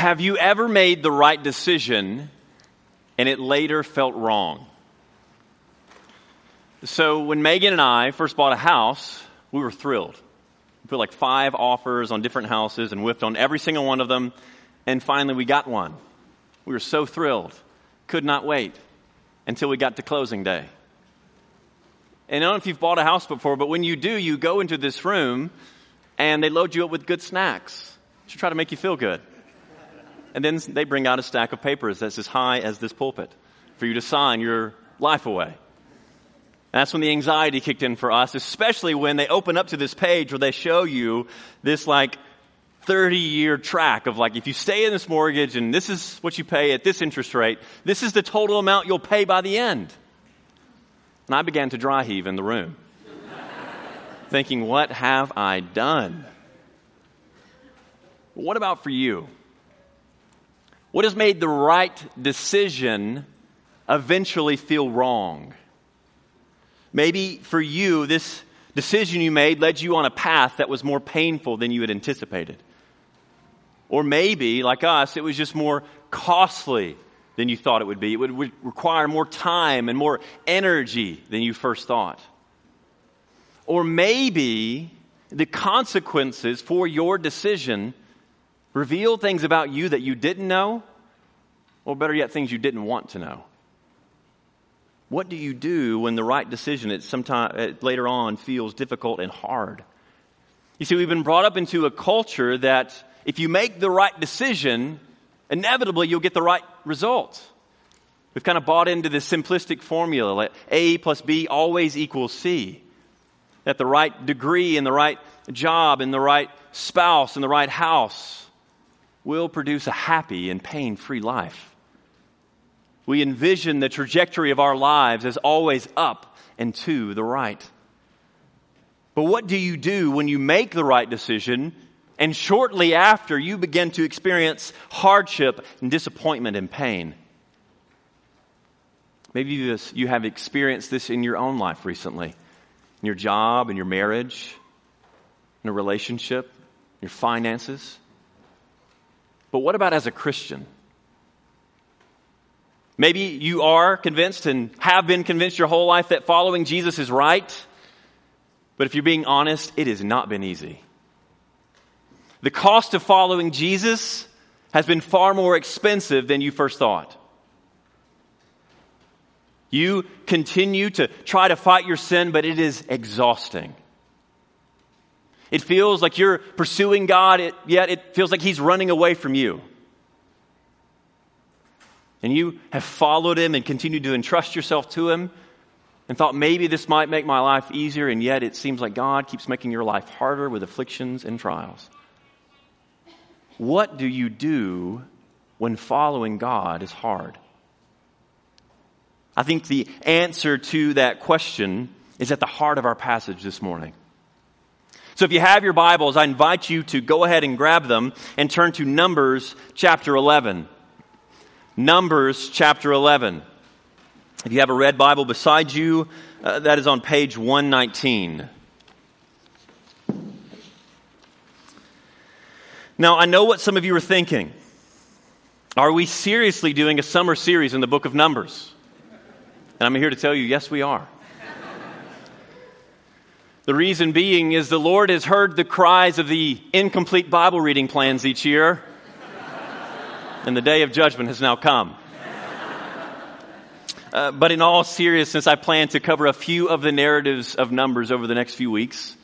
Have you ever made the right decision and it later felt wrong? So, when Megan and I first bought a house, we were thrilled. We put like five offers on different houses and whiffed on every single one of them, and finally we got one. We were so thrilled, could not wait until we got to closing day. And I don't know if you've bought a house before, but when you do, you go into this room and they load you up with good snacks to try to make you feel good. And then they bring out a stack of papers that's as high as this pulpit for you to sign your life away. And that's when the anxiety kicked in for us, especially when they open up to this page where they show you this like 30 year track of like, if you stay in this mortgage and this is what you pay at this interest rate, this is the total amount you'll pay by the end. And I began to dry heave in the room, thinking, what have I done? what about for you? What has made the right decision eventually feel wrong? Maybe for you, this decision you made led you on a path that was more painful than you had anticipated. Or maybe, like us, it was just more costly than you thought it would be. It would require more time and more energy than you first thought. Or maybe the consequences for your decision reveal things about you that you didn't know, or better yet, things you didn't want to know. What do you do when the right decision at sometime later on feels difficult and hard? You see, we've been brought up into a culture that if you make the right decision, inevitably you'll get the right result. We've kind of bought into this simplistic formula like A plus B always equals C. That the right degree and the right job and the right spouse and the right house will produce a happy and pain free life. We envision the trajectory of our lives as always up and to the right. But what do you do when you make the right decision and shortly after, you begin to experience hardship and disappointment and pain. Maybe you have experienced this in your own life recently, in your job, in your marriage, in a relationship, your finances. But what about as a Christian? Maybe you are convinced and have been convinced your whole life that following Jesus is right. But if you're being honest, it has not been easy. The cost of following Jesus has been far more expensive than you first thought. You continue to try to fight your sin, but it is exhausting. It feels like you're pursuing God, yet it feels like He's running away from you. And you have followed Him and continued to entrust yourself to Him and thought maybe this might make my life easier, and yet it seems like God keeps making your life harder with afflictions and trials. What do you do when following God is hard? I think the answer to that question is at the heart of our passage this morning. So if you have your Bibles, I invite you to go ahead and grab them and turn to Numbers chapter 11. Numbers chapter 11. If you have a red Bible beside you, uh, that is on page 119. Now, I know what some of you are thinking. Are we seriously doing a summer series in the book of Numbers? And I'm here to tell you, yes, we are. The reason being is the Lord has heard the cries of the incomplete Bible reading plans each year, and the day of judgment has now come. Uh, but in all seriousness, I plan to cover a few of the narratives of Numbers over the next few weeks.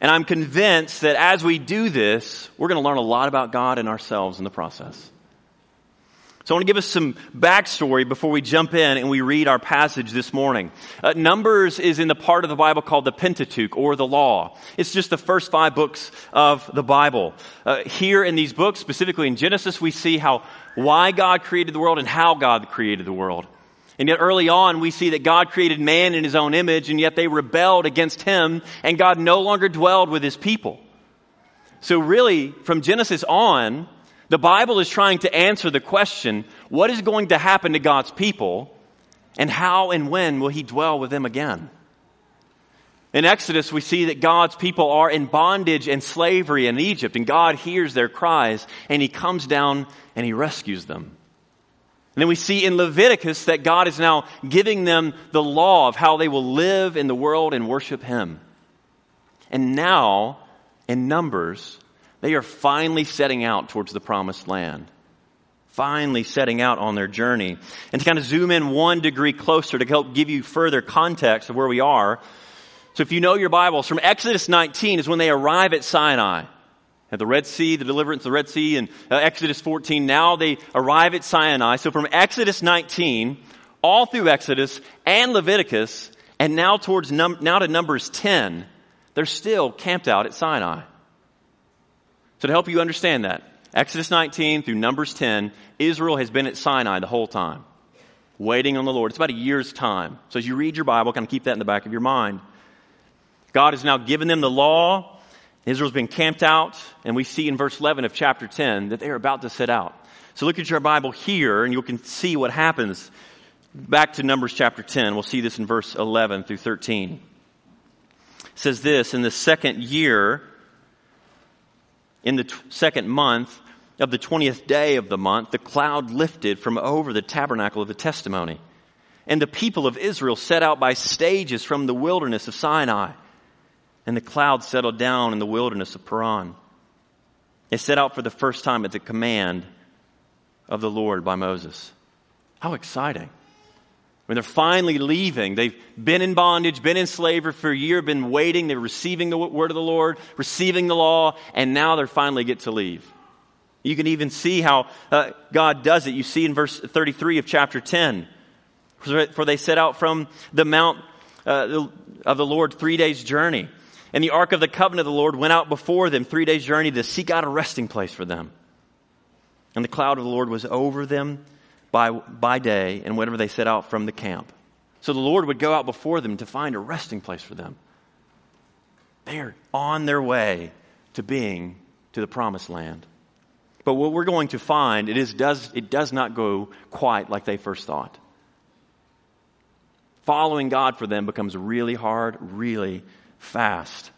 And I'm convinced that as we do this, we're going to learn a lot about God and ourselves in the process. So I want to give us some backstory before we jump in and we read our passage this morning. Uh, Numbers is in the part of the Bible called the Pentateuch or the Law. It's just the first five books of the Bible. Uh, here in these books, specifically in Genesis, we see how why God created the world and how God created the world. And yet early on, we see that God created man in his own image, and yet they rebelled against him, and God no longer dwelled with his people. So really, from Genesis on, the Bible is trying to answer the question, what is going to happen to God's people, and how and when will he dwell with them again? In Exodus, we see that God's people are in bondage and slavery in Egypt, and God hears their cries, and He comes down and He rescues them. And then we see in Leviticus that God is now giving them the law of how they will live in the world and worship Him. And now, in Numbers, they are finally setting out towards the promised land. Finally setting out on their journey. And to kind of zoom in one degree closer to help give you further context of where we are, so if you know your Bibles, from Exodus 19 is when they arrive at Sinai. At the Red Sea, the deliverance of the Red Sea, and uh, Exodus 14. Now they arrive at Sinai. So from Exodus 19, all through Exodus and Leviticus, and now towards num- now to Numbers 10, they're still camped out at Sinai. So to help you understand that, Exodus 19 through Numbers 10, Israel has been at Sinai the whole time, waiting on the Lord. It's about a year's time. So as you read your Bible, kind of keep that in the back of your mind. God has now given them the law. Israel's been camped out, and we see in verse 11 of chapter 10 that they are about to set out. So look at your Bible here, and you can see what happens. Back to Numbers chapter 10. We'll see this in verse 11 through 13. It says this In the second year, in the t- second month of the 20th day of the month, the cloud lifted from over the tabernacle of the testimony. And the people of Israel set out by stages from the wilderness of Sinai and the cloud settled down in the wilderness of Paran. They set out for the first time at the command of the Lord by Moses. How exciting. When they're finally leaving, they've been in bondage, been in slavery for a year, been waiting, they're receiving the word of the Lord, receiving the law, and now they finally get to leave. You can even see how uh, God does it. You see in verse 33 of chapter 10. For they set out from the mount uh, of the Lord three days' journey. And the ark of the covenant of the Lord went out before them three days' journey to seek out a resting place for them. And the cloud of the Lord was over them by, by day and whenever they set out from the camp. So the Lord would go out before them to find a resting place for them. They are on their way to being to the promised land. But what we're going to find, it, is, does, it does not go quite like they first thought. Following God for them becomes really hard, really fast.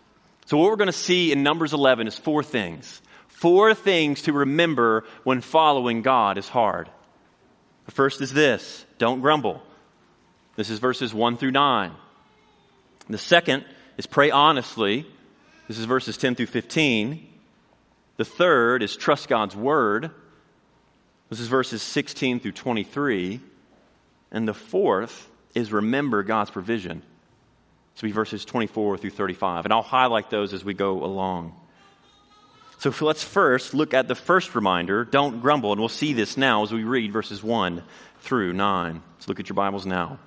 So, what we're going to see in Numbers 11 is four things. Four things to remember when following God is hard. The first is this don't grumble. This is verses 1 through 9. The second is pray honestly. This is verses 10 through 15. The third is trust God's word. This is verses 16 through 23. And the fourth is remember God's provision. This will be verses 24 through 35. And I'll highlight those as we go along. So let's first look at the first reminder don't grumble. And we'll see this now as we read verses 1 through 9. Let's look at your Bibles now.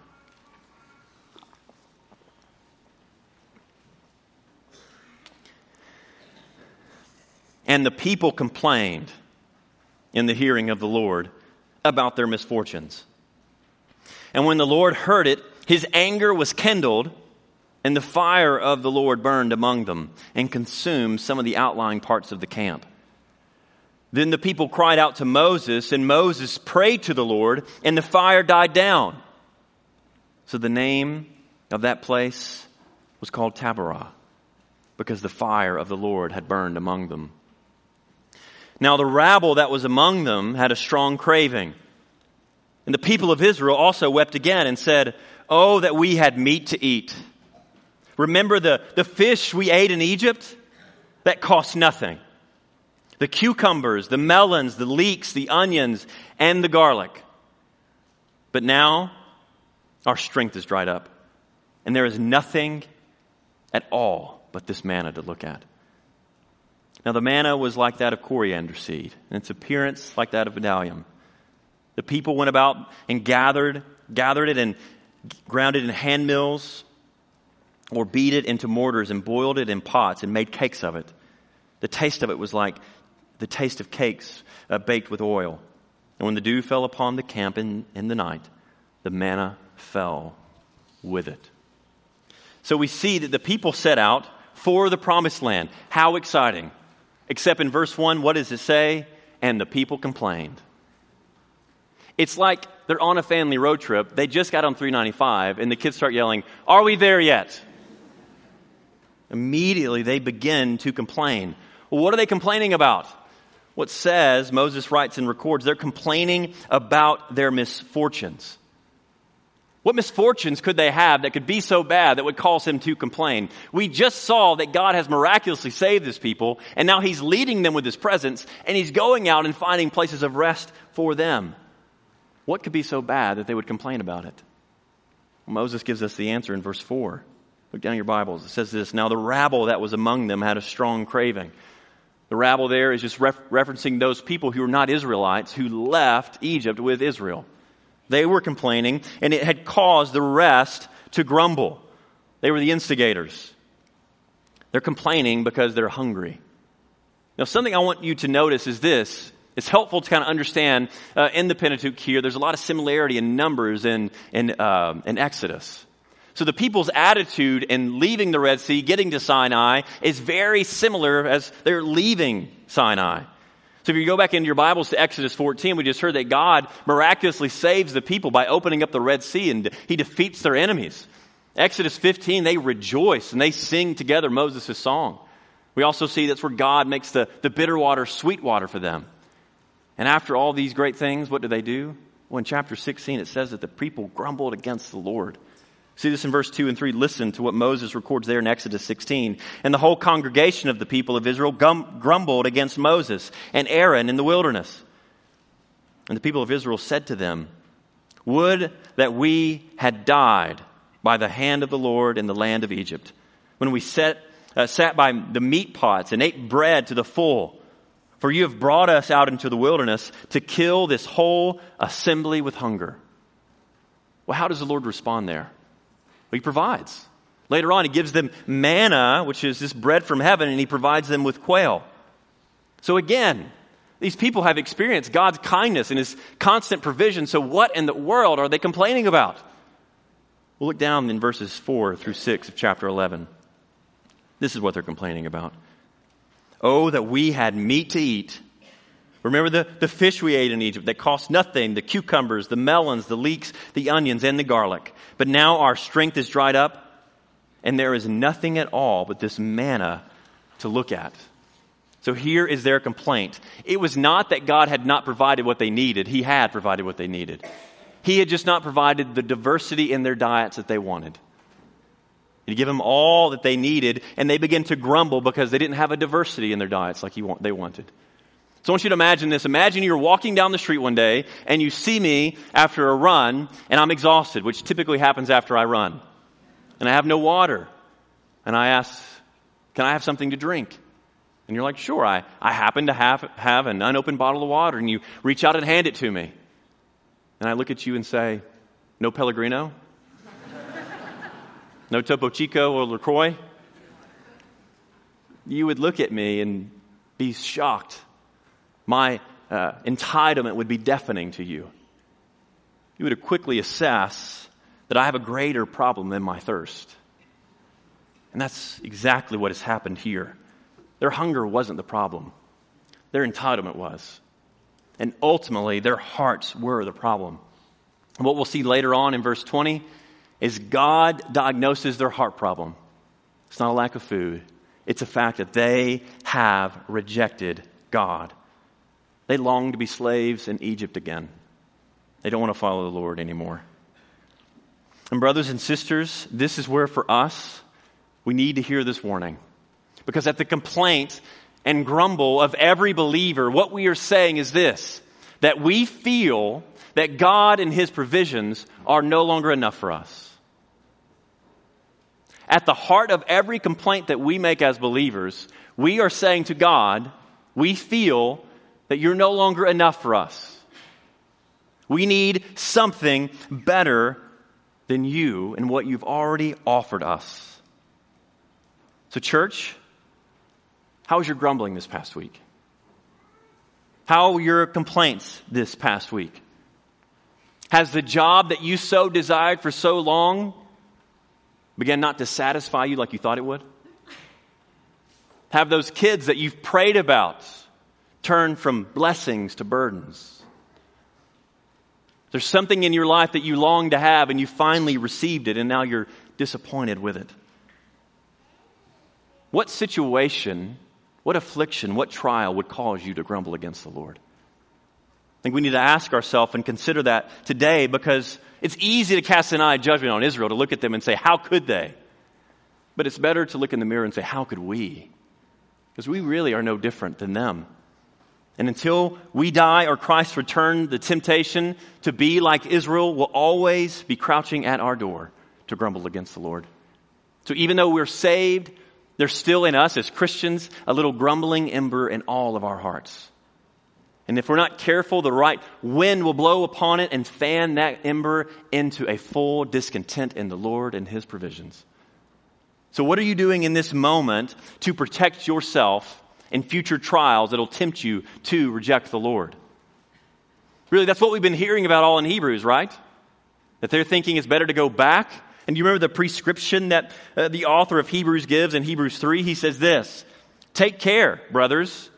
And the people complained in the hearing of the Lord about their misfortunes. And when the Lord heard it, his anger was kindled and the fire of the Lord burned among them and consumed some of the outlying parts of the camp. Then the people cried out to Moses, and Moses prayed to the Lord, and the fire died down. So the name of that place was called Taberah, because the fire of the Lord had burned among them. Now the rabble that was among them had a strong craving. And the people of Israel also wept again and said, Oh, that we had meat to eat Remember the, the fish we ate in Egypt? That cost nothing. The cucumbers, the melons, the leeks, the onions, and the garlic. But now our strength is dried up, and there is nothing at all but this manna to look at. Now, the manna was like that of coriander seed, and its appearance like that of bdellium. The people went about and gathered, gathered it and ground it in hand mills or beat it into mortars and boiled it in pots and made cakes of it. The taste of it was like the taste of cakes uh, baked with oil. And when the dew fell upon the camp in, in the night, the manna fell with it. So we see that the people set out for the promised land. How exciting. Except in verse 1, what does it say? And the people complained. It's like they're on a family road trip. They just got on 395, and the kids start yelling, Are we there yet? Immediately they begin to complain. Well, what are they complaining about? What says, Moses writes and records, they're complaining about their misfortunes. What misfortunes could they have that could be so bad that would cause him to complain? We just saw that God has miraculously saved his people, and now he's leading them with his presence, and he's going out and finding places of rest for them. What could be so bad that they would complain about it? Moses gives us the answer in verse 4. Look down your Bibles. It says this Now the rabble that was among them had a strong craving. The rabble there is just ref- referencing those people who were not Israelites who left Egypt with Israel. They were complaining, and it had caused the rest to grumble. They were the instigators. They're complaining because they're hungry. Now, something I want you to notice is this. It's helpful to kind of understand uh, in the Pentateuch here, there's a lot of similarity in Numbers and in, uh, in Exodus. So the people's attitude in leaving the Red Sea, getting to Sinai, is very similar as they're leaving Sinai. So if you go back into your Bibles to Exodus 14, we just heard that God miraculously saves the people by opening up the Red Sea and he defeats their enemies. Exodus 15, they rejoice and they sing together Moses' song. We also see that's where God makes the, the bitter water sweet water for them. And after all these great things, what do they do? Well, in chapter 16, it says that the people grumbled against the Lord. See this in verse 2 and 3. Listen to what Moses records there in Exodus 16. And the whole congregation of the people of Israel gum- grumbled against Moses and Aaron in the wilderness. And the people of Israel said to them, Would that we had died by the hand of the Lord in the land of Egypt, when we sat, uh, sat by the meat pots and ate bread to the full. For you have brought us out into the wilderness to kill this whole assembly with hunger. Well, how does the Lord respond there? He provides. Later on, he gives them manna, which is this bread from heaven, and he provides them with quail. So again, these people have experienced God's kindness and his constant provision. So what in the world are they complaining about? We'll look down in verses 4 through 6 of chapter 11. This is what they're complaining about. Oh, that we had meat to eat. Remember the, the fish we ate in Egypt that cost nothing the cucumbers, the melons, the leeks, the onions, and the garlic. But now our strength is dried up, and there is nothing at all but this manna to look at. So here is their complaint. It was not that God had not provided what they needed, He had provided what they needed. He had just not provided the diversity in their diets that they wanted. He gave them all that they needed, and they began to grumble because they didn't have a diversity in their diets like they wanted. So I want you to imagine this. Imagine you're walking down the street one day and you see me after a run and I'm exhausted, which typically happens after I run. And I have no water. And I ask, can I have something to drink? And you're like, sure. I, I happen to have, have an unopened bottle of water and you reach out and hand it to me. And I look at you and say, no Pellegrino? no Topo Chico or LaCroix? You would look at me and be shocked my uh, entitlement would be deafening to you. You would quickly assess that I have a greater problem than my thirst. And that's exactly what has happened here. Their hunger wasn't the problem, their entitlement was. And ultimately, their hearts were the problem. And what we'll see later on in verse 20 is God diagnoses their heart problem. It's not a lack of food, it's a fact that they have rejected God. They long to be slaves in Egypt again. They don't want to follow the Lord anymore. And, brothers and sisters, this is where for us, we need to hear this warning. Because at the complaint and grumble of every believer, what we are saying is this that we feel that God and His provisions are no longer enough for us. At the heart of every complaint that we make as believers, we are saying to God, we feel that you're no longer enough for us. We need something better than you and what you've already offered us. So, church, how was your grumbling this past week? How were your complaints this past week? Has the job that you so desired for so long began not to satisfy you like you thought it would? Have those kids that you've prayed about turn from blessings to burdens. There's something in your life that you long to have and you finally received it and now you're disappointed with it. What situation, what affliction, what trial would cause you to grumble against the Lord? I think we need to ask ourselves and consider that today because it's easy to cast an eye judgment on Israel, to look at them and say, How could they? But it's better to look in the mirror and say, How could we? Because we really are no different than them. And until we die or Christ return, the temptation to be like Israel will always be crouching at our door to grumble against the Lord. So even though we're saved, there's still in us as Christians a little grumbling ember in all of our hearts. And if we're not careful, the right wind will blow upon it and fan that ember into a full discontent in the Lord and His provisions. So, what are you doing in this moment to protect yourself in future trials that'll tempt you to reject the Lord? Really, that's what we've been hearing about all in Hebrews, right? That they're thinking it's better to go back. And you remember the prescription that uh, the author of Hebrews gives in Hebrews 3? He says this Take care, brothers,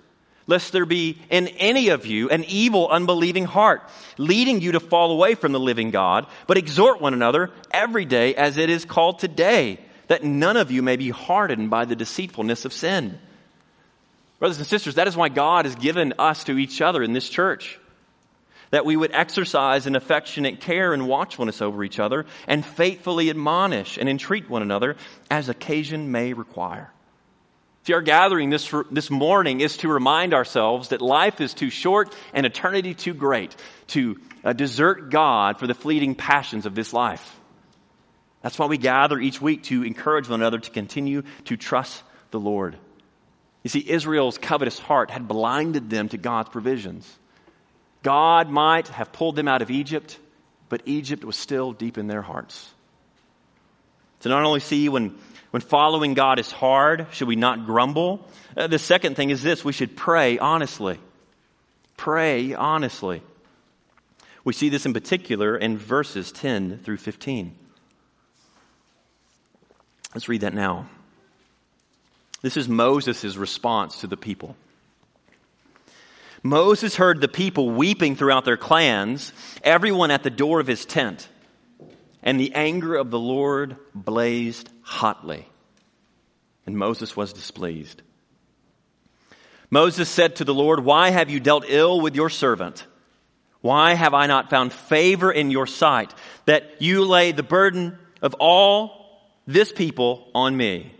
lest there be in any of you an evil, unbelieving heart, leading you to fall away from the living God, but exhort one another every day as it is called today that none of you may be hardened by the deceitfulness of sin. Brothers and sisters, that is why God has given us to each other in this church. That we would exercise an affectionate care and watchfulness over each other and faithfully admonish and entreat one another as occasion may require. See, our gathering this, this morning is to remind ourselves that life is too short and eternity too great to uh, desert God for the fleeting passions of this life. That's why we gather each week to encourage one another to continue to trust the Lord. You see, Israel's covetous heart had blinded them to God's provisions. God might have pulled them out of Egypt, but Egypt was still deep in their hearts. To not only see when, when following God is hard, should we not grumble? Uh, the second thing is this we should pray honestly. Pray honestly. We see this in particular in verses 10 through 15. Let's read that now. This is Moses' response to the people. Moses heard the people weeping throughout their clans, everyone at the door of his tent, and the anger of the Lord blazed hotly, and Moses was displeased. Moses said to the Lord, Why have you dealt ill with your servant? Why have I not found favor in your sight that you lay the burden of all this people on me?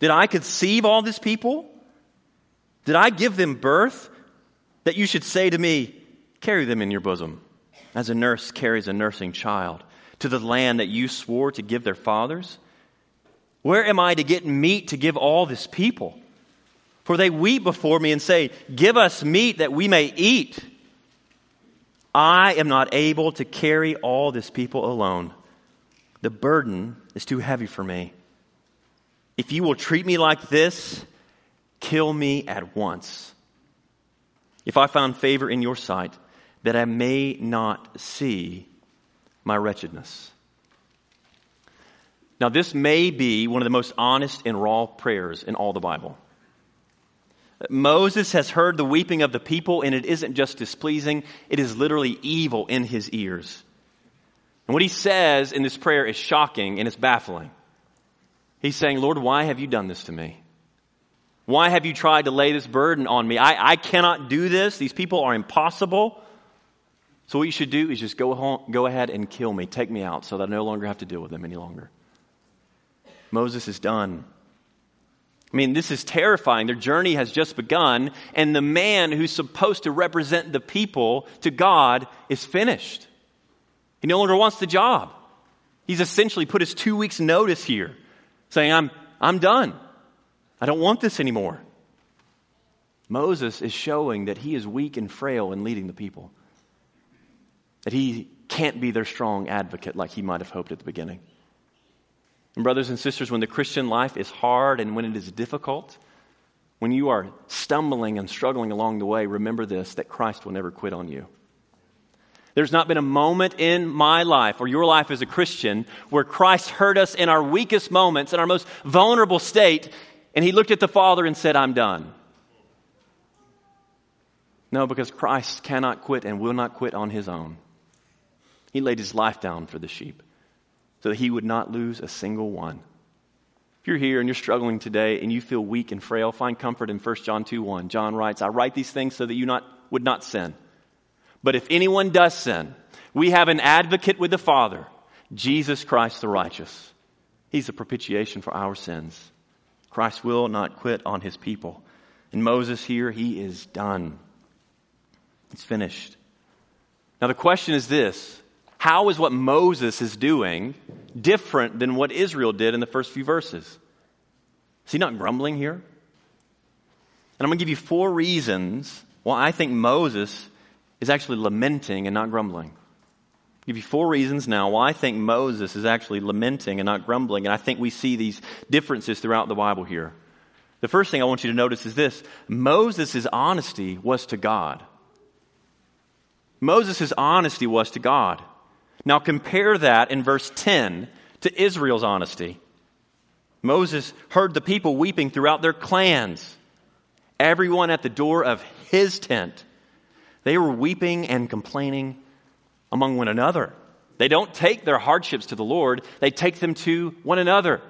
Did I conceive all this people? Did I give them birth that you should say to me, Carry them in your bosom, as a nurse carries a nursing child, to the land that you swore to give their fathers? Where am I to get meat to give all this people? For they weep before me and say, Give us meat that we may eat. I am not able to carry all this people alone. The burden is too heavy for me. If you will treat me like this, kill me at once. If I found favor in your sight, that I may not see my wretchedness. Now, this may be one of the most honest and raw prayers in all the Bible. Moses has heard the weeping of the people, and it isn't just displeasing, it is literally evil in his ears. And what he says in this prayer is shocking and it's baffling. He's saying, Lord, why have you done this to me? Why have you tried to lay this burden on me? I, I cannot do this. These people are impossible. So what you should do is just go, home, go ahead and kill me. Take me out so that I no longer have to deal with them any longer. Moses is done. I mean, this is terrifying. Their journey has just begun, and the man who's supposed to represent the people to God is finished. He no longer wants the job. He's essentially put his two weeks' notice here, saying, I'm, I'm done. I don't want this anymore. Moses is showing that he is weak and frail in leading the people, that he can't be their strong advocate like he might have hoped at the beginning. And, brothers and sisters, when the Christian life is hard and when it is difficult, when you are stumbling and struggling along the way, remember this that Christ will never quit on you. There's not been a moment in my life or your life as a Christian where Christ heard us in our weakest moments, in our most vulnerable state, and he looked at the Father and said, I'm done. No, because Christ cannot quit and will not quit on his own. He laid his life down for the sheep so that he would not lose a single one. If you're here and you're struggling today and you feel weak and frail, find comfort in 1 John 2 1. John writes, I write these things so that you not, would not sin. But if anyone does sin, we have an advocate with the Father, Jesus Christ the righteous. He's a propitiation for our sins. Christ will not quit on his people. And Moses here, he is done. It's finished. Now the question is this How is what Moses is doing different than what Israel did in the first few verses? Is he not grumbling here? And I'm going to give you four reasons why I think Moses is actually lamenting and not grumbling. I'll give you four reasons now why I think Moses is actually lamenting and not grumbling, and I think we see these differences throughout the Bible here. The first thing I want you to notice is this Moses' honesty was to God. Moses' honesty was to God. Now compare that in verse 10 to Israel's honesty. Moses heard the people weeping throughout their clans, everyone at the door of his tent. They were weeping and complaining among one another. They don't take their hardships to the Lord, they take them to one another.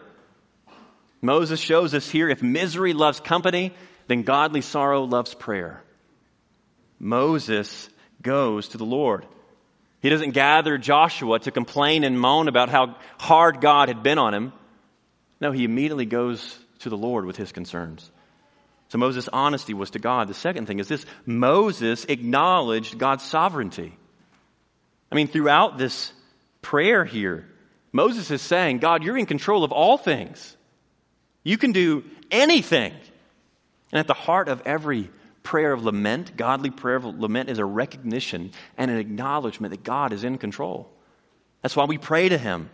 Moses shows us here if misery loves company, then godly sorrow loves prayer. Moses goes to the Lord. He doesn't gather Joshua to complain and moan about how hard God had been on him. No, he immediately goes to the Lord with his concerns. So Moses' honesty was to God. The second thing is this Moses acknowledged God's sovereignty. I mean, throughout this prayer here, Moses is saying, God, you're in control of all things. You can do anything. And at the heart of every prayer of lament, godly prayer of lament, is a recognition and an acknowledgement that God is in control. That's why we pray to Him.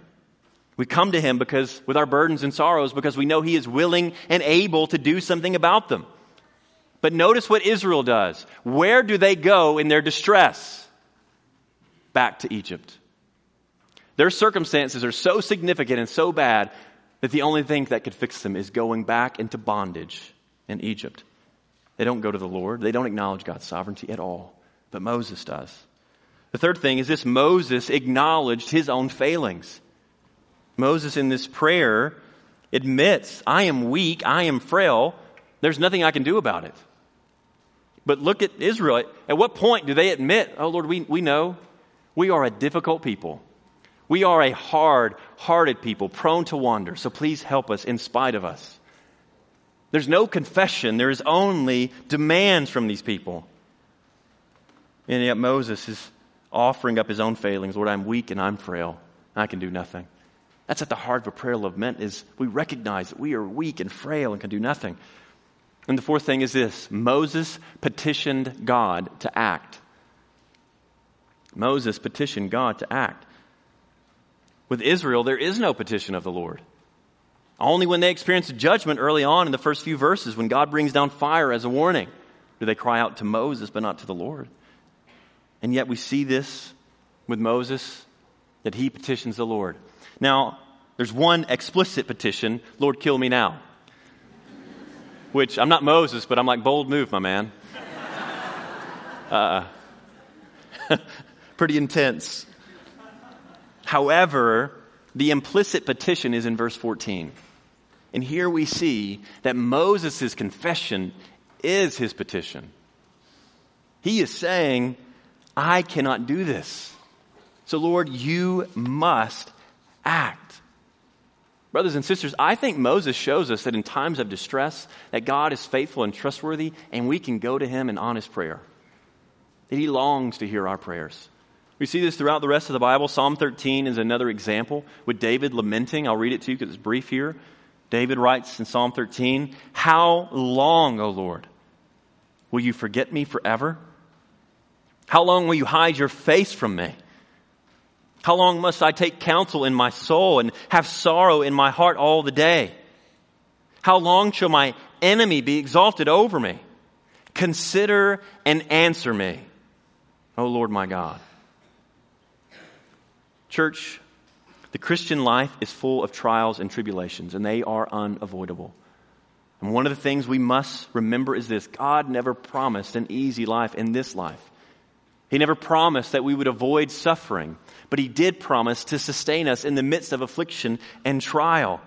We come to Him because, with our burdens and sorrows, because we know He is willing and able to do something about them. But notice what Israel does. Where do they go in their distress? Back to Egypt. Their circumstances are so significant and so bad that the only thing that could fix them is going back into bondage in Egypt. They don't go to the Lord. They don't acknowledge God's sovereignty at all. But Moses does. The third thing is this Moses acknowledged his own failings. Moses, in this prayer, admits, I am weak, I am frail, there's nothing I can do about it. But look at Israel. At what point do they admit, oh Lord, we, we know we are a difficult people. We are a hard hearted people, prone to wander. So please help us in spite of us. There's no confession, there is only demands from these people. And yet Moses is offering up his own failings. Lord, I'm weak and I'm frail. I can do nothing. That's at the heart of a prayer of lament is we recognize that we are weak and frail and can do nothing. And the fourth thing is this Moses petitioned God to act. Moses petitioned God to act. With Israel, there is no petition of the Lord. Only when they experience judgment early on in the first few verses, when God brings down fire as a warning, do they cry out to Moses, but not to the Lord. And yet we see this with Moses, that he petitions the Lord. Now, there's one explicit petition Lord, kill me now. Which I'm not Moses, but I'm like, bold move, my man. Uh, pretty intense. However, the implicit petition is in verse 14. And here we see that Moses' confession is his petition. He is saying, I cannot do this. So, Lord, you must act. Brothers and sisters, I think Moses shows us that in times of distress, that God is faithful and trustworthy, and we can go to him in honest prayer. That he longs to hear our prayers. We see this throughout the rest of the Bible. Psalm 13 is another example with David lamenting. I'll read it to you because it's brief here. David writes in Psalm 13, How long, O Lord, will you forget me forever? How long will you hide your face from me? How long must I take counsel in my soul and have sorrow in my heart all the day? How long shall my enemy be exalted over me? Consider and answer me, O Lord my God. Church, the Christian life is full of trials and tribulations, and they are unavoidable. And one of the things we must remember is this God never promised an easy life in this life. He never promised that we would avoid suffering, but He did promise to sustain us in the midst of affliction and trial.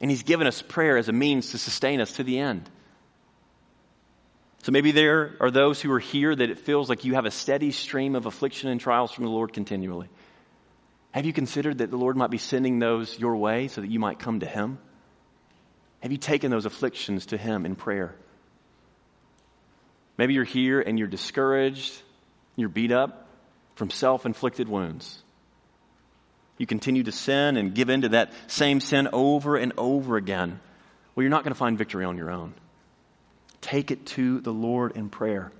And He's given us prayer as a means to sustain us to the end. So maybe there are those who are here that it feels like you have a steady stream of affliction and trials from the Lord continually. Have you considered that the Lord might be sending those your way so that you might come to Him? Have you taken those afflictions to Him in prayer? Maybe you're here and you're discouraged, you're beat up from self inflicted wounds. You continue to sin and give in to that same sin over and over again. Well, you're not going to find victory on your own. Take it to the Lord in prayer.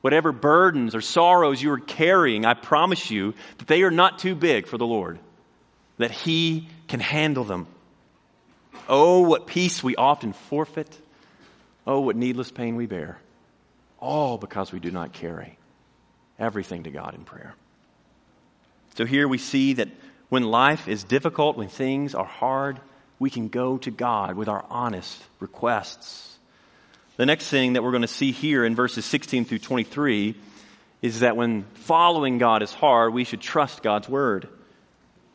Whatever burdens or sorrows you are carrying, I promise you that they are not too big for the Lord, that He can handle them. Oh, what peace we often forfeit. Oh, what needless pain we bear. All because we do not carry everything to God in prayer. So here we see that when life is difficult, when things are hard, we can go to God with our honest requests. The next thing that we're going to see here in verses 16 through 23 is that when following God is hard, we should trust God's word.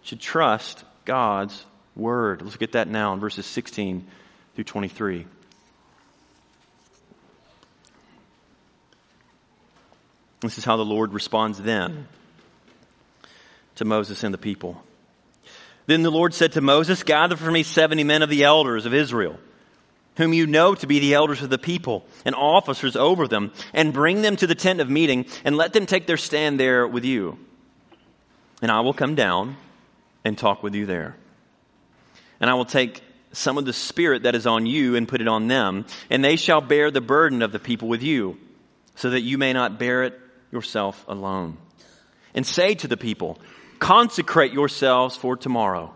Should trust God's word. Let's look at that now in verses 16 through 23. This is how the Lord responds then to Moses and the people. Then the Lord said to Moses, Gather for me 70 men of the elders of Israel whom you know to be the elders of the people and officers over them, and bring them to the tent of meeting, and let them take their stand there with you. And I will come down and talk with you there. And I will take some of the Spirit that is on you and put it on them, and they shall bear the burden of the people with you, so that you may not bear it yourself alone. And say to the people, Consecrate yourselves for tomorrow.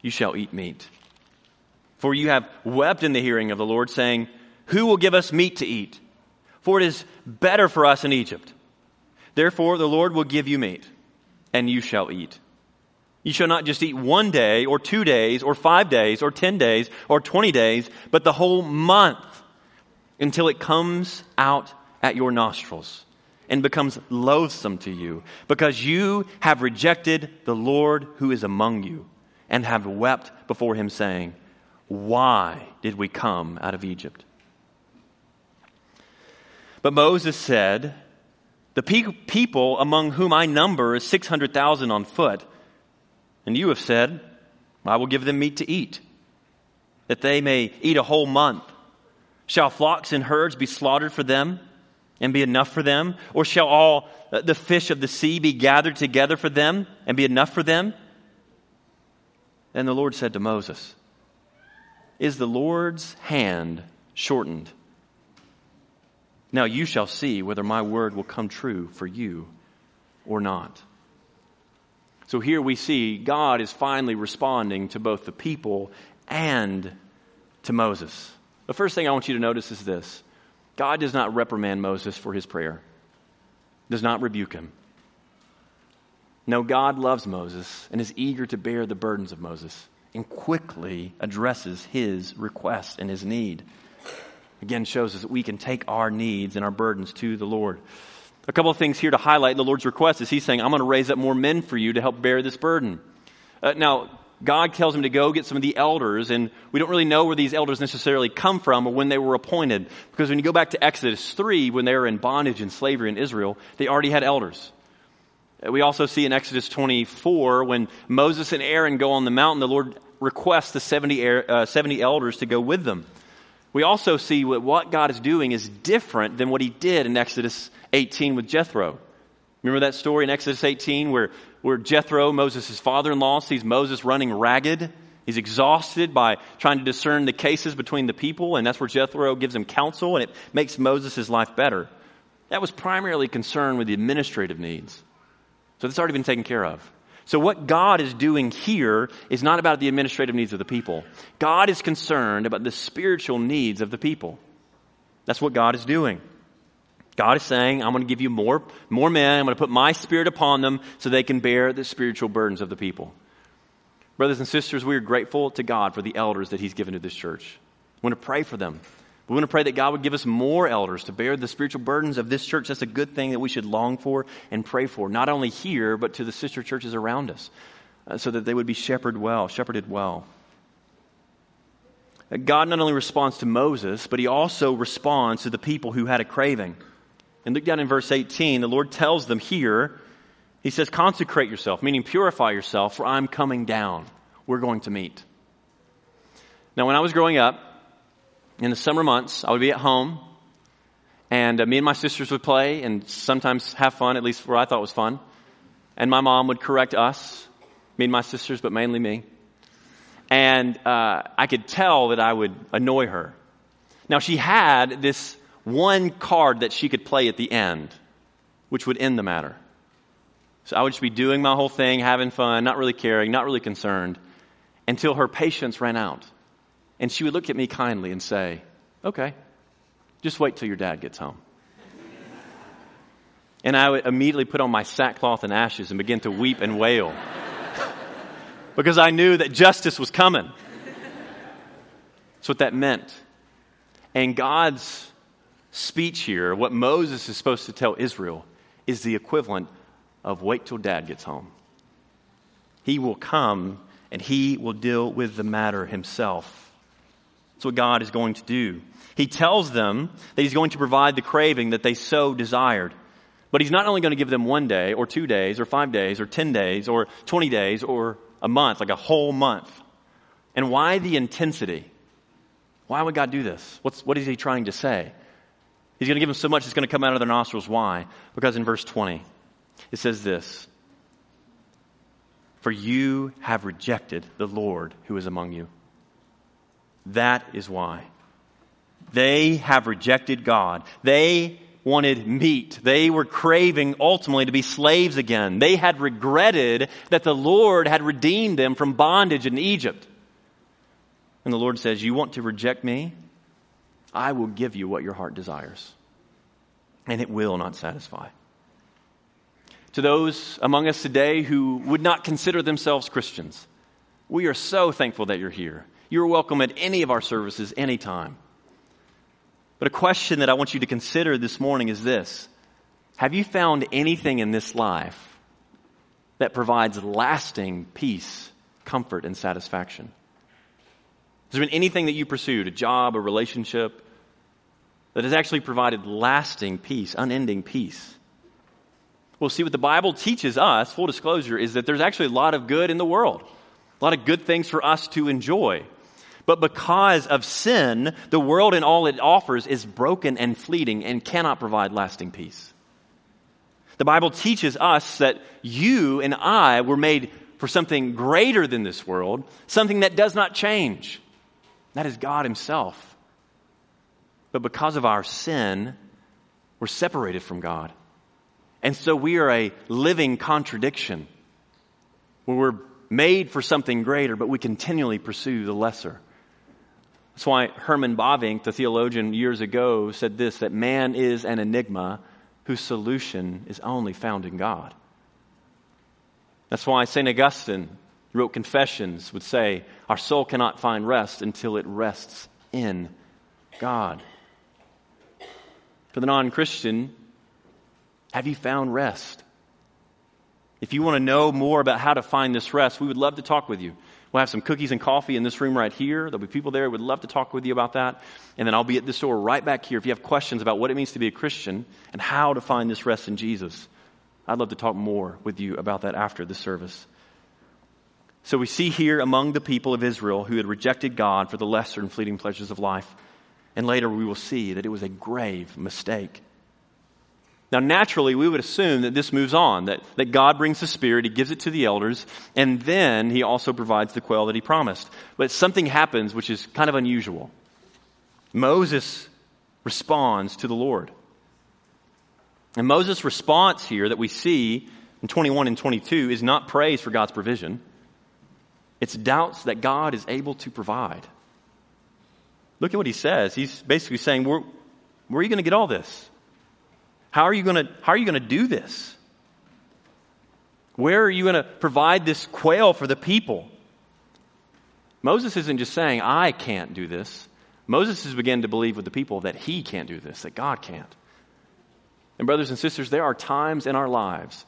You shall eat meat. For you have wept in the hearing of the Lord, saying, Who will give us meat to eat? For it is better for us in Egypt. Therefore, the Lord will give you meat, and you shall eat. You shall not just eat one day, or two days, or five days, or ten days, or twenty days, but the whole month until it comes out at your nostrils and becomes loathsome to you, because you have rejected the Lord who is among you, and have wept before him, saying, why did we come out of Egypt? But Moses said, The pe- people among whom I number is 600,000 on foot, and you have said, I will give them meat to eat, that they may eat a whole month. Shall flocks and herds be slaughtered for them and be enough for them? Or shall all uh, the fish of the sea be gathered together for them and be enough for them? And the Lord said to Moses, is the Lord's hand shortened. Now you shall see whether my word will come true for you or not. So here we see God is finally responding to both the people and to Moses. The first thing I want you to notice is this God does not reprimand Moses for his prayer, does not rebuke him. No, God loves Moses and is eager to bear the burdens of Moses and quickly addresses his request and his need. Again, shows us that we can take our needs and our burdens to the Lord. A couple of things here to highlight the Lord's request is He's saying, I'm going to raise up more men for you to help bear this burden. Uh, now, God tells him to go get some of the elders, and we don't really know where these elders necessarily come from or when they were appointed. Because when you go back to Exodus 3, when they were in bondage and slavery in Israel, they already had elders. We also see in Exodus 24 when Moses and Aaron go on the mountain, the Lord requests the 70, uh, 70 elders to go with them. We also see what, what God is doing is different than what he did in Exodus 18 with Jethro. Remember that story in Exodus 18 where, where Jethro, Moses' father in law, sees Moses running ragged? He's exhausted by trying to discern the cases between the people, and that's where Jethro gives him counsel, and it makes Moses' life better. That was primarily concerned with the administrative needs. So that's already been taken care of. So, what God is doing here is not about the administrative needs of the people. God is concerned about the spiritual needs of the people. That's what God is doing. God is saying, I'm going to give you more, more men. I'm going to put my spirit upon them so they can bear the spiritual burdens of the people. Brothers and sisters, we are grateful to God for the elders that He's given to this church. We want to pray for them. We want to pray that God would give us more elders to bear the spiritual burdens of this church. That's a good thing that we should long for and pray for, not only here, but to the sister churches around us, uh, so that they would be shepherded well, shepherded well. God not only responds to Moses, but he also responds to the people who had a craving. And look down in verse 18, the Lord tells them here, He says, Consecrate yourself, meaning purify yourself, for I'm coming down. We're going to meet. Now, when I was growing up, in the summer months, I would be at home, and uh, me and my sisters would play and sometimes have fun, at least where I thought was fun. And my mom would correct us, me and my sisters, but mainly me. And uh, I could tell that I would annoy her. Now, she had this one card that she could play at the end, which would end the matter. So I would just be doing my whole thing, having fun, not really caring, not really concerned, until her patience ran out. And she would look at me kindly and say, Okay, just wait till your dad gets home. And I would immediately put on my sackcloth and ashes and begin to weep and wail because I knew that justice was coming. That's what that meant. And God's speech here, what Moses is supposed to tell Israel, is the equivalent of wait till dad gets home. He will come and he will deal with the matter himself. That's what God is going to do. He tells them that he's going to provide the craving that they so desired. But he's not only going to give them one day or two days or five days or 10 days or 20 days or a month, like a whole month. And why the intensity? Why would God do this? What's, what is he trying to say? He's going to give them so much it's going to come out of their nostrils. Why? Because in verse 20, it says this For you have rejected the Lord who is among you. That is why. They have rejected God. They wanted meat. They were craving ultimately to be slaves again. They had regretted that the Lord had redeemed them from bondage in Egypt. And the Lord says, You want to reject me? I will give you what your heart desires. And it will not satisfy. To those among us today who would not consider themselves Christians, we are so thankful that you're here. You're welcome at any of our services anytime. But a question that I want you to consider this morning is this Have you found anything in this life that provides lasting peace, comfort, and satisfaction? Has there been anything that you pursued, a job, a relationship, that has actually provided lasting peace, unending peace? Well, see, what the Bible teaches us, full disclosure, is that there's actually a lot of good in the world, a lot of good things for us to enjoy. But because of sin, the world and all it offers is broken and fleeting and cannot provide lasting peace. The Bible teaches us that you and I were made for something greater than this world, something that does not change. That is God Himself. But because of our sin, we're separated from God. And so we are a living contradiction where we're made for something greater, but we continually pursue the lesser. That's why Herman Bavinck, the theologian years ago, said this that man is an enigma whose solution is only found in God. That's why St. Augustine wrote Confessions, would say, Our soul cannot find rest until it rests in God. For the non Christian, have you found rest? If you want to know more about how to find this rest, we would love to talk with you. We'll have some cookies and coffee in this room right here. There'll be people there who would love to talk with you about that. And then I'll be at this door right back here if you have questions about what it means to be a Christian and how to find this rest in Jesus. I'd love to talk more with you about that after the service. So we see here among the people of Israel who had rejected God for the lesser and fleeting pleasures of life. And later we will see that it was a grave mistake. Now, naturally, we would assume that this moves on, that, that God brings the Spirit, He gives it to the elders, and then He also provides the quail that He promised. But something happens which is kind of unusual. Moses responds to the Lord. And Moses' response here that we see in 21 and 22 is not praise for God's provision, it's doubts that God is able to provide. Look at what he says. He's basically saying, Where, where are you going to get all this? How are you going to, how are you going to do this? Where are you going to provide this quail for the people? Moses isn't just saying, I can't do this. Moses has begun to believe with the people that he can't do this, that God can't. And, brothers and sisters, there are times in our lives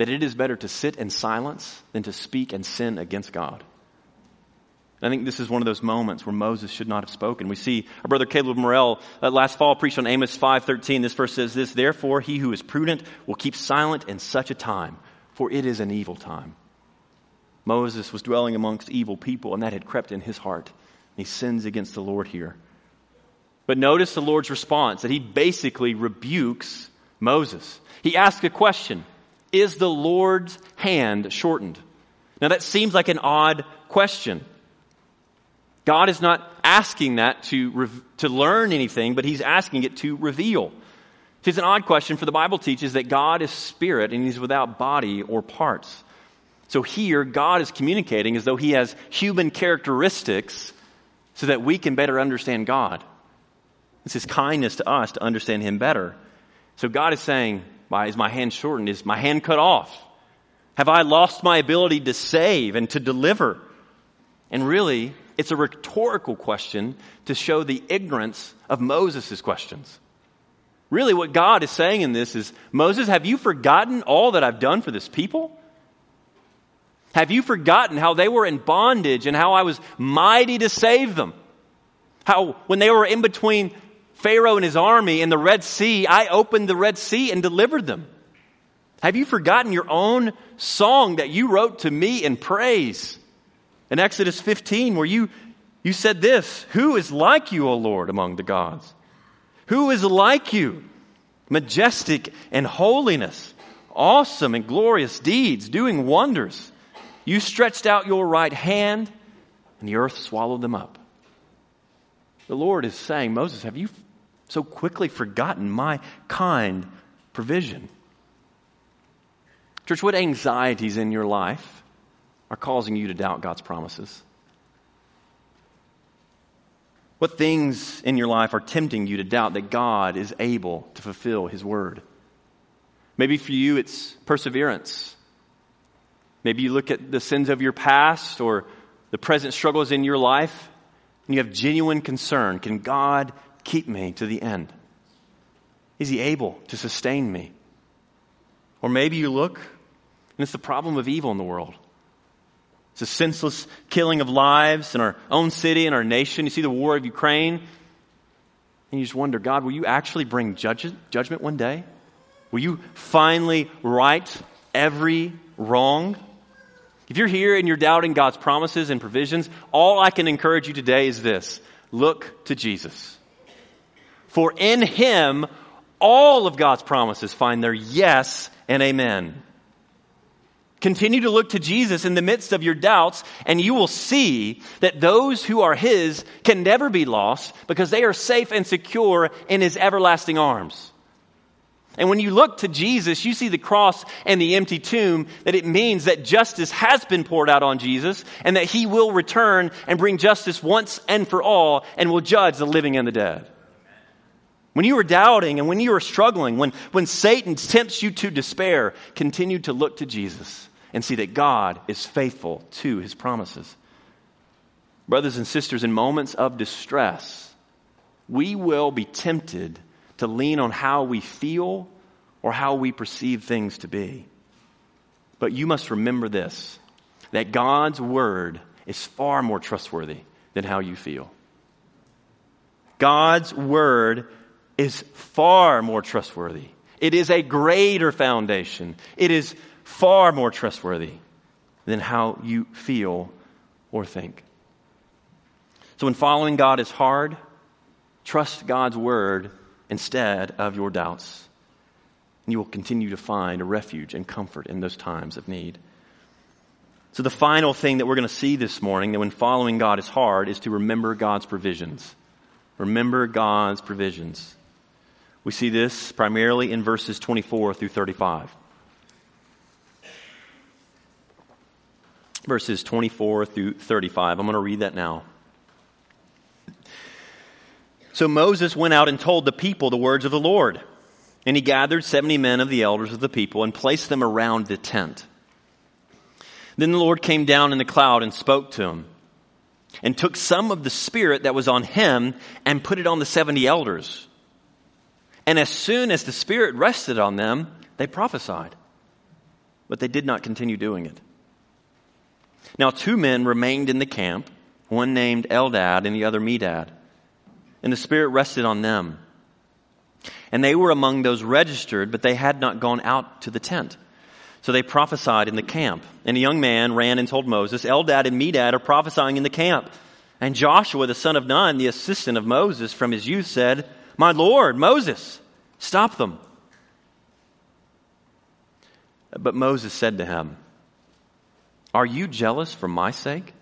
that it is better to sit in silence than to speak and sin against God. I think this is one of those moments where Moses should not have spoken. We see our brother Caleb Morrell uh, last fall preached on Amos 5:13. This verse says this, "Therefore he who is prudent will keep silent in such a time, for it is an evil time." Moses was dwelling amongst evil people and that had crept in his heart. He sins against the Lord here. But notice the Lord's response that he basically rebukes Moses. He asks a question, "Is the Lord's hand shortened?" Now that seems like an odd question. God is not asking that to, to learn anything, but He's asking it to reveal. It's an odd question, for the Bible teaches that God is spirit and He's without body or parts. So here, God is communicating as though He has human characteristics so that we can better understand God. It's His kindness to us to understand Him better. So God is saying, Is my hand shortened? Is my hand cut off? Have I lost my ability to save and to deliver? And really, it's a rhetorical question to show the ignorance of Moses' questions. Really, what God is saying in this is Moses, have you forgotten all that I've done for this people? Have you forgotten how they were in bondage and how I was mighty to save them? How, when they were in between Pharaoh and his army in the Red Sea, I opened the Red Sea and delivered them. Have you forgotten your own song that you wrote to me in praise? in Exodus 15 where you, you said this Who is like you, O Lord, among the gods? Who is like you? Majestic and holiness, awesome and glorious deeds, doing wonders. You stretched out your right hand, and the earth swallowed them up. The Lord is saying, Moses, have you so quickly forgotten my kind provision? Church, what anxieties in your life are causing you to doubt God's promises? What things in your life are tempting you to doubt that God is able to fulfill His word? Maybe for you it's perseverance. Maybe you look at the sins of your past or the present struggles in your life and you have genuine concern. Can God keep me to the end? Is He able to sustain me? Or maybe you look and it's the problem of evil in the world. It's a senseless killing of lives in our own city and our nation. You see the war of Ukraine, and you just wonder, God, will you actually bring judge- judgment one day? Will you finally right every wrong? If you're here and you're doubting God's promises and provisions, all I can encourage you today is this look to Jesus. For in Him, all of God's promises find their yes and amen. Continue to look to Jesus in the midst of your doubts, and you will see that those who are His can never be lost because they are safe and secure in His everlasting arms. And when you look to Jesus, you see the cross and the empty tomb, that it means that justice has been poured out on Jesus and that He will return and bring justice once and for all and will judge the living and the dead. When you are doubting and when you are struggling, when, when Satan tempts you to despair, continue to look to Jesus and see that God is faithful to his promises. Brothers and sisters, in moments of distress, we will be tempted to lean on how we feel or how we perceive things to be. But you must remember this that God's word is far more trustworthy than how you feel. God's word is far more trustworthy. It is a greater foundation. It is far more trustworthy than how you feel or think. So when following God is hard, trust God's word instead of your doubts. And you will continue to find a refuge and comfort in those times of need. So the final thing that we're going to see this morning that when following God is hard is to remember God's provisions. Remember God's provisions. We see this primarily in verses 24 through 35. verses 24 through 35. I'm going to read that now. So Moses went out and told the people the words of the Lord. And he gathered 70 men of the elders of the people and placed them around the tent. Then the Lord came down in the cloud and spoke to him, and took some of the Spirit that was on him and put it on the 70 elders. And as soon as the Spirit rested on them, they prophesied. But they did not continue doing it. Now, two men remained in the camp one named Eldad and the other Medad. And the Spirit rested on them. And they were among those registered, but they had not gone out to the tent. So they prophesied in the camp. And a young man ran and told Moses, Eldad and Medad are prophesying in the camp. And Joshua, the son of Nun, the assistant of Moses from his youth, said, My Lord, Moses, stop them. But Moses said to him, Are you jealous for my sake?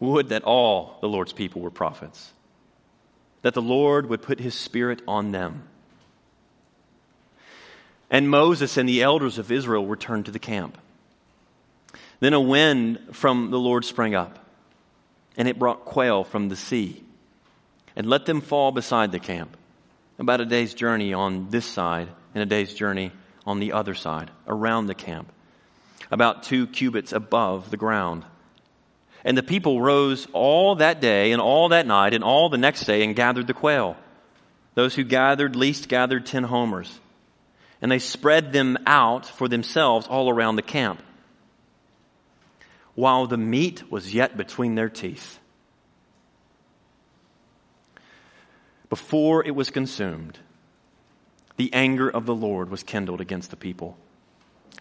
Would that all the Lord's people were prophets, that the Lord would put his spirit on them. And Moses and the elders of Israel returned to the camp. Then a wind from the Lord sprang up, and it brought quail from the sea, and let them fall beside the camp, about a day's journey on this side, and a day's journey on the other side, around the camp, about two cubits above the ground. And the people rose all that day, and all that night, and all the next day, and gathered the quail. Those who gathered least gathered ten homers and they spread them out for themselves all around the camp, while the meat was yet between their teeth. Before it was consumed, the anger of the Lord was kindled against the people,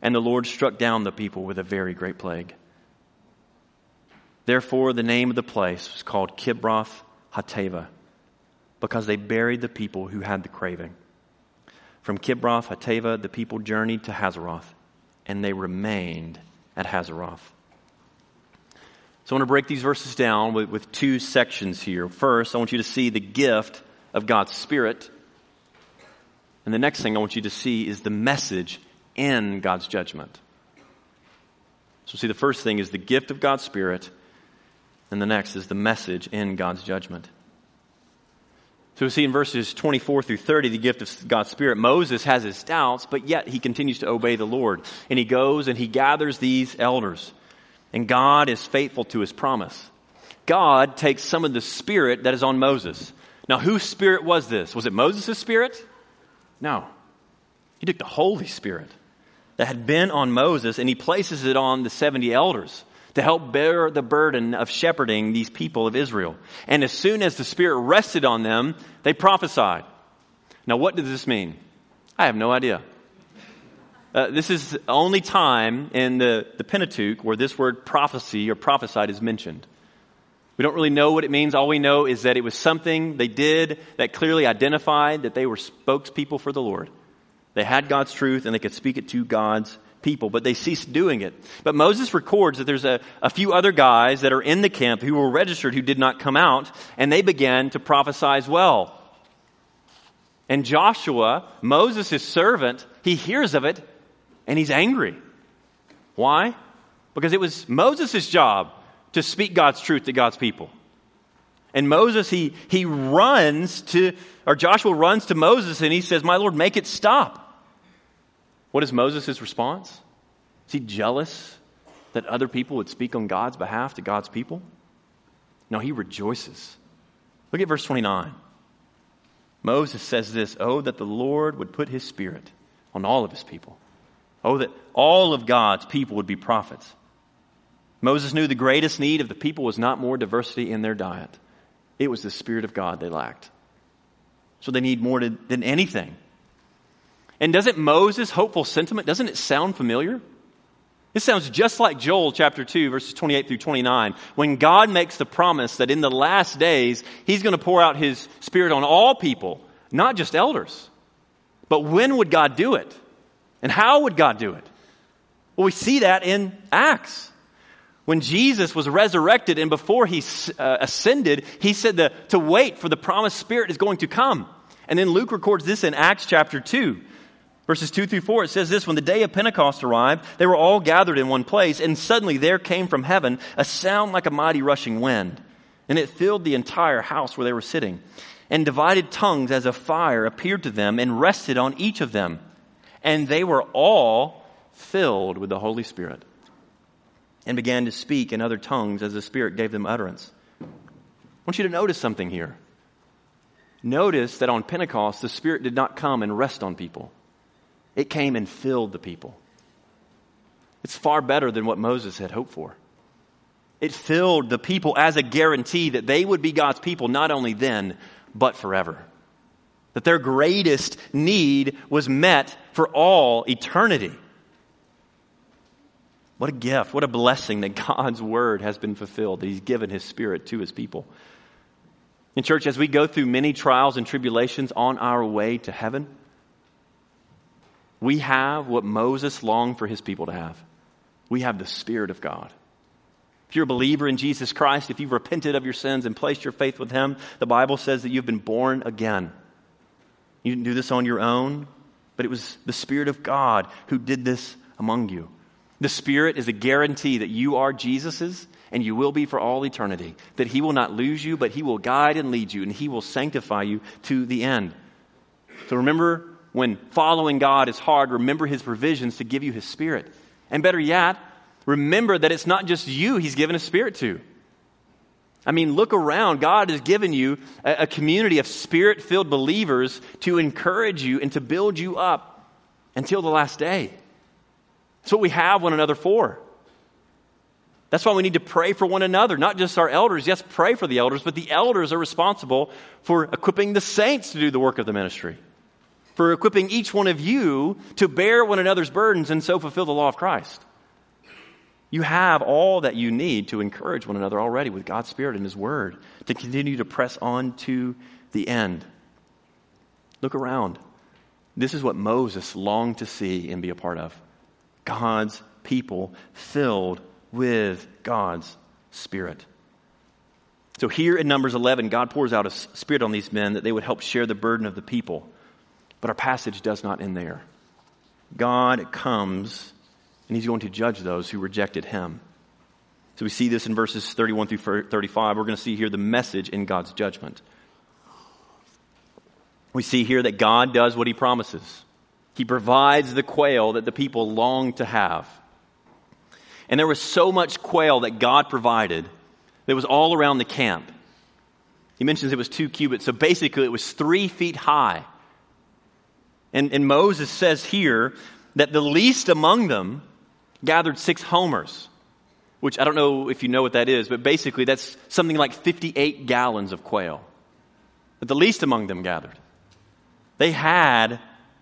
and the Lord struck down the people with a very great plague. Therefore, the name of the place was called Kibroth Hattaavah, because they buried the people who had the craving. From Kibroth Hattaavah, the people journeyed to Hazeroth, and they remained at Hazeroth. So I want to break these verses down with, with two sections here. First, I want you to see the gift of God's Spirit. And the next thing I want you to see is the message in God's judgment. So, see, the first thing is the gift of God's Spirit, and the next is the message in God's judgment. So we see in verses 24 through 30 the gift of God's Spirit. Moses has his doubts, but yet he continues to obey the Lord. And he goes and he gathers these elders. And God is faithful to his promise. God takes some of the spirit that is on Moses. Now, whose spirit was this? Was it Moses' spirit? No. He took the Holy Spirit that had been on Moses and he places it on the 70 elders to help bear the burden of shepherding these people of Israel. And as soon as the Spirit rested on them, they prophesied. Now, what does this mean? I have no idea. Uh, this is the only time in the, the Pentateuch where this word prophecy or prophesied is mentioned. We don't really know what it means. All we know is that it was something they did that clearly identified that they were spokespeople for the Lord. They had God's truth and they could speak it to God's people, but they ceased doing it. But Moses records that there's a, a few other guys that are in the camp who were registered who did not come out, and they began to prophesy as well. And Joshua, Moses' servant, he hears of it and he's angry. Why? Because it was Moses' job to speak God's truth to God's people. And Moses, he, he runs to, or Joshua runs to Moses and he says, My Lord, make it stop. What is Moses' response? Is he jealous that other people would speak on God's behalf to God's people? No, he rejoices. Look at verse 29. Moses says this Oh, that the Lord would put his spirit on all of his people. Oh, that all of God's people would be prophets. Moses knew the greatest need of the people was not more diversity in their diet, it was the Spirit of God they lacked. So they need more to, than anything and doesn't Moses' hopeful sentiment, doesn't it sound familiar? This sounds just like Joel chapter 2, verses 28 through 29, when God makes the promise that in the last days, He's going to pour out His Spirit on all people, not just elders. But when would God do it? And how would God do it? Well, we see that in Acts. When Jesus was resurrected and before He uh, ascended, He said the, to wait for the promised Spirit is going to come. And then Luke records this in Acts chapter 2. Verses 2 through 4, it says this When the day of Pentecost arrived, they were all gathered in one place, and suddenly there came from heaven a sound like a mighty rushing wind, and it filled the entire house where they were sitting. And divided tongues as a fire appeared to them and rested on each of them. And they were all filled with the Holy Spirit and began to speak in other tongues as the Spirit gave them utterance. I want you to notice something here. Notice that on Pentecost, the Spirit did not come and rest on people. It came and filled the people. It's far better than what Moses had hoped for. It filled the people as a guarantee that they would be God's people not only then, but forever. That their greatest need was met for all eternity. What a gift, what a blessing that God's word has been fulfilled, that He's given His Spirit to His people. In church, as we go through many trials and tribulations on our way to heaven, we have what Moses longed for his people to have. We have the Spirit of God. If you're a believer in Jesus Christ, if you've repented of your sins and placed your faith with Him, the Bible says that you've been born again. You didn't do this on your own, but it was the Spirit of God who did this among you. The Spirit is a guarantee that you are Jesus's and you will be for all eternity. That He will not lose you, but He will guide and lead you, and He will sanctify you to the end. So remember, when following God is hard, remember His provisions to give you His Spirit. And better yet, remember that it's not just you He's given a Spirit to. I mean, look around. God has given you a, a community of spirit filled believers to encourage you and to build you up until the last day. That's what we have one another for. That's why we need to pray for one another, not just our elders. Yes, pray for the elders, but the elders are responsible for equipping the saints to do the work of the ministry, for equipping each one of you to bear one another's burdens and so fulfill the law of Christ. You have all that you need to encourage one another already with God's Spirit and His Word to continue to press on to the end. Look around. This is what Moses longed to see and be a part of God's people filled with God's Spirit. So here in Numbers 11, God pours out a spirit on these men that they would help share the burden of the people. But our passage does not end there. God comes and he's going to judge those who rejected him. So we see this in verses 31 through 35. We're going to see here the message in God's judgment. We see here that God does what he promises. He provides the quail that the people long to have. And there was so much quail that God provided that was all around the camp. He mentions it was two cubits, so basically it was three feet high. And, and Moses says here that the least among them gathered six homers, which I don't know if you know what that is, but basically that's something like 58 gallons of quail. But the least among them gathered. They had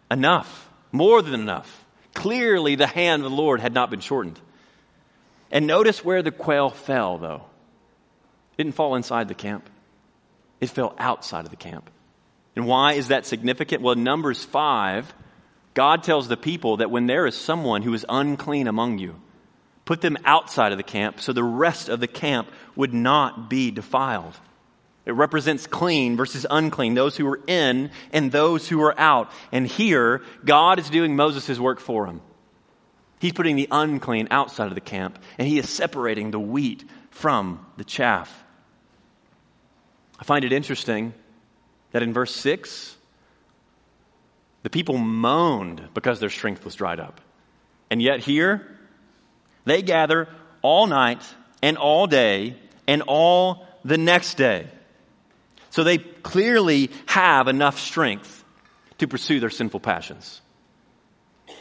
enough, more than enough. Clearly, the hand of the Lord had not been shortened. And notice where the quail fell, though. It didn't fall inside the camp, it fell outside of the camp. And why is that significant? Well, Numbers 5, God tells the people that when there is someone who is unclean among you, put them outside of the camp so the rest of the camp would not be defiled. It represents clean versus unclean, those who are in and those who are out. And here, God is doing Moses' work for him. He's putting the unclean outside of the camp, and he is separating the wheat from the chaff. I find it interesting that in verse 6, the people moaned because their strength was dried up. And yet here, they gather all night and all day and all the next day. So they clearly have enough strength to pursue their sinful passions.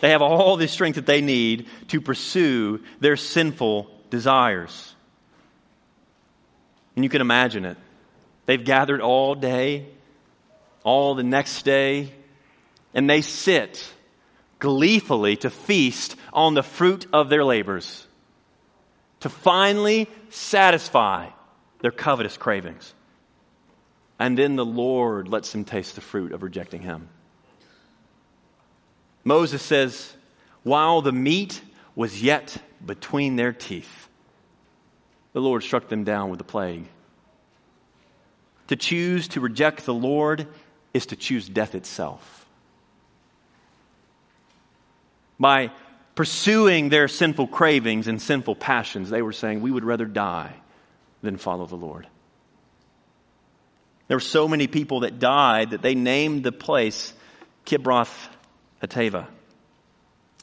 They have all the strength that they need to pursue their sinful desires. And you can imagine it. They've gathered all day, all the next day, and they sit gleefully to feast on the fruit of their labors, to finally satisfy their covetous cravings. And then the Lord lets them taste the fruit of rejecting Him. Moses says, while the meat was yet between their teeth, the Lord struck them down with the plague. To choose to reject the Lord is to choose death itself. By pursuing their sinful cravings and sinful passions, they were saying, We would rather die than follow the Lord. There were so many people that died that they named the place Kibroth Hattaavah.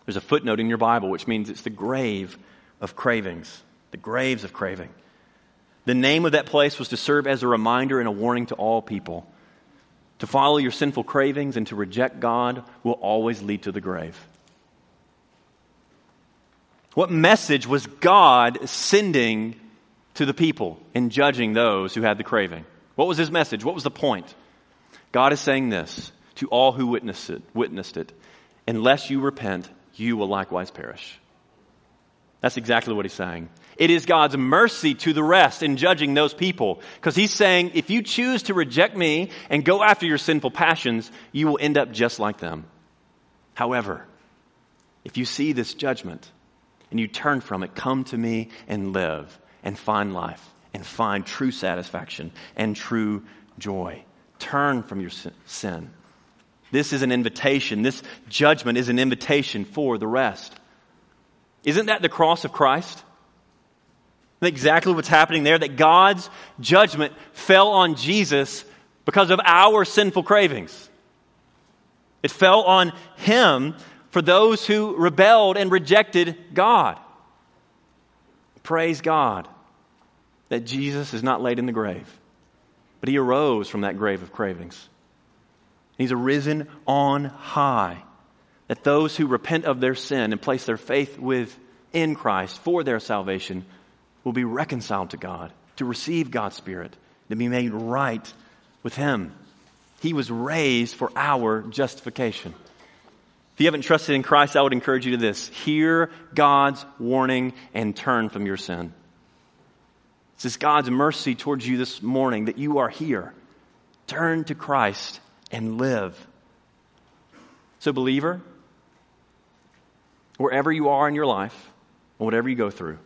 There's a footnote in your Bible which means it's the grave of cravings, the graves of craving. The name of that place was to serve as a reminder and a warning to all people. To follow your sinful cravings and to reject God will always lead to the grave. What message was God sending to the people in judging those who had the craving? What was his message? What was the point? God is saying this to all who witnessed it, witnessed it. Unless you repent, you will likewise perish. That's exactly what he's saying. It is God's mercy to the rest in judging those people. Because he's saying, if you choose to reject me and go after your sinful passions, you will end up just like them. However, if you see this judgment and you turn from it, come to me and live and find life and find true satisfaction and true joy. Turn from your sin. This is an invitation. This judgment is an invitation for the rest. Isn't that the cross of Christ? Exactly what's happening there that God's judgment fell on Jesus because of our sinful cravings. It fell on him for those who rebelled and rejected God. Praise God that Jesus is not laid in the grave, but he arose from that grave of cravings. He's arisen on high. That those who repent of their sin and place their faith within Christ for their salvation will be reconciled to God, to receive God's Spirit, to be made right with Him. He was raised for our justification. If you haven't trusted in Christ, I would encourage you to this hear God's warning and turn from your sin. This is God's mercy towards you this morning that you are here. Turn to Christ and live. So, believer, wherever you are in your life, whatever you go through,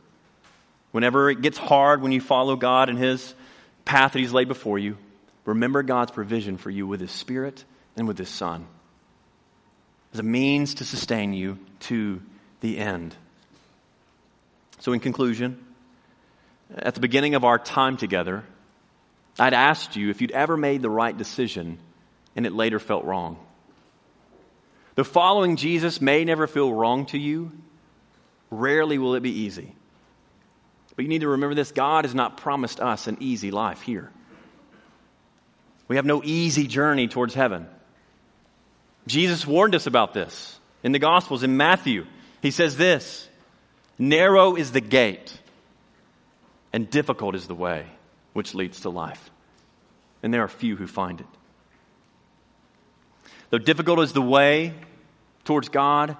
whenever it gets hard when you follow God and His path that He's laid before you, remember God's provision for you with His Spirit and with His Son as a means to sustain you to the end. So, in conclusion, at the beginning of our time together, I'd asked you if you'd ever made the right decision and it later felt wrong. The following Jesus may never feel wrong to you. Rarely will it be easy. But you need to remember this God has not promised us an easy life here. We have no easy journey towards heaven. Jesus warned us about this in the Gospels. In Matthew, he says this Narrow is the gate, and difficult is the way which leads to life. And there are few who find it. Though difficult is the way towards God,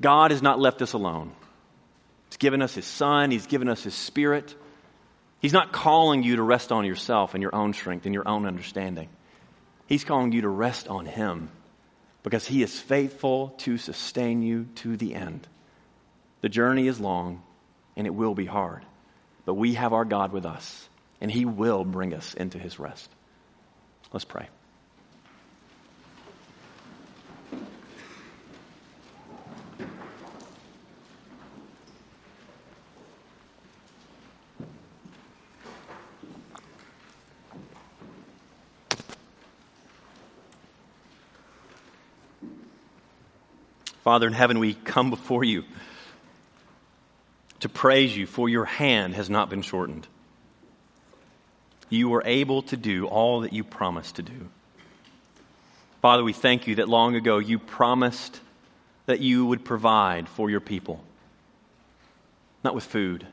God has not left us alone. He's given us His Son, He's given us His Spirit. He's not calling you to rest on yourself and your own strength and your own understanding. He's calling you to rest on Him because He is faithful to sustain you to the end. The journey is long and it will be hard, but we have our God with us and He will bring us into His rest. Let's pray. Father in heaven, we come before you to praise you, for your hand has not been shortened. You were able to do all that you promised to do. Father, we thank you that long ago you promised that you would provide for your people, not with food,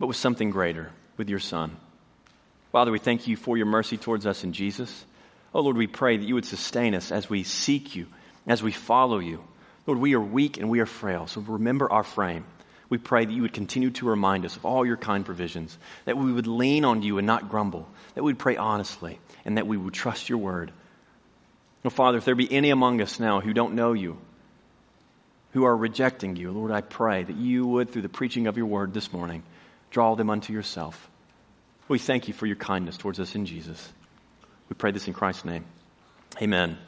but with something greater, with your Son. Father, we thank you for your mercy towards us in Jesus. Oh Lord, we pray that you would sustain us as we seek you, as we follow you. Lord, we are weak and we are frail, so remember our frame. We pray that you would continue to remind us of all your kind provisions, that we would lean on you and not grumble, that we would pray honestly, and that we would trust your word. Oh, Father, if there be any among us now who don't know you, who are rejecting you, Lord, I pray that you would, through the preaching of your word this morning, draw them unto yourself. We thank you for your kindness towards us in Jesus. We pray this in Christ's name. Amen.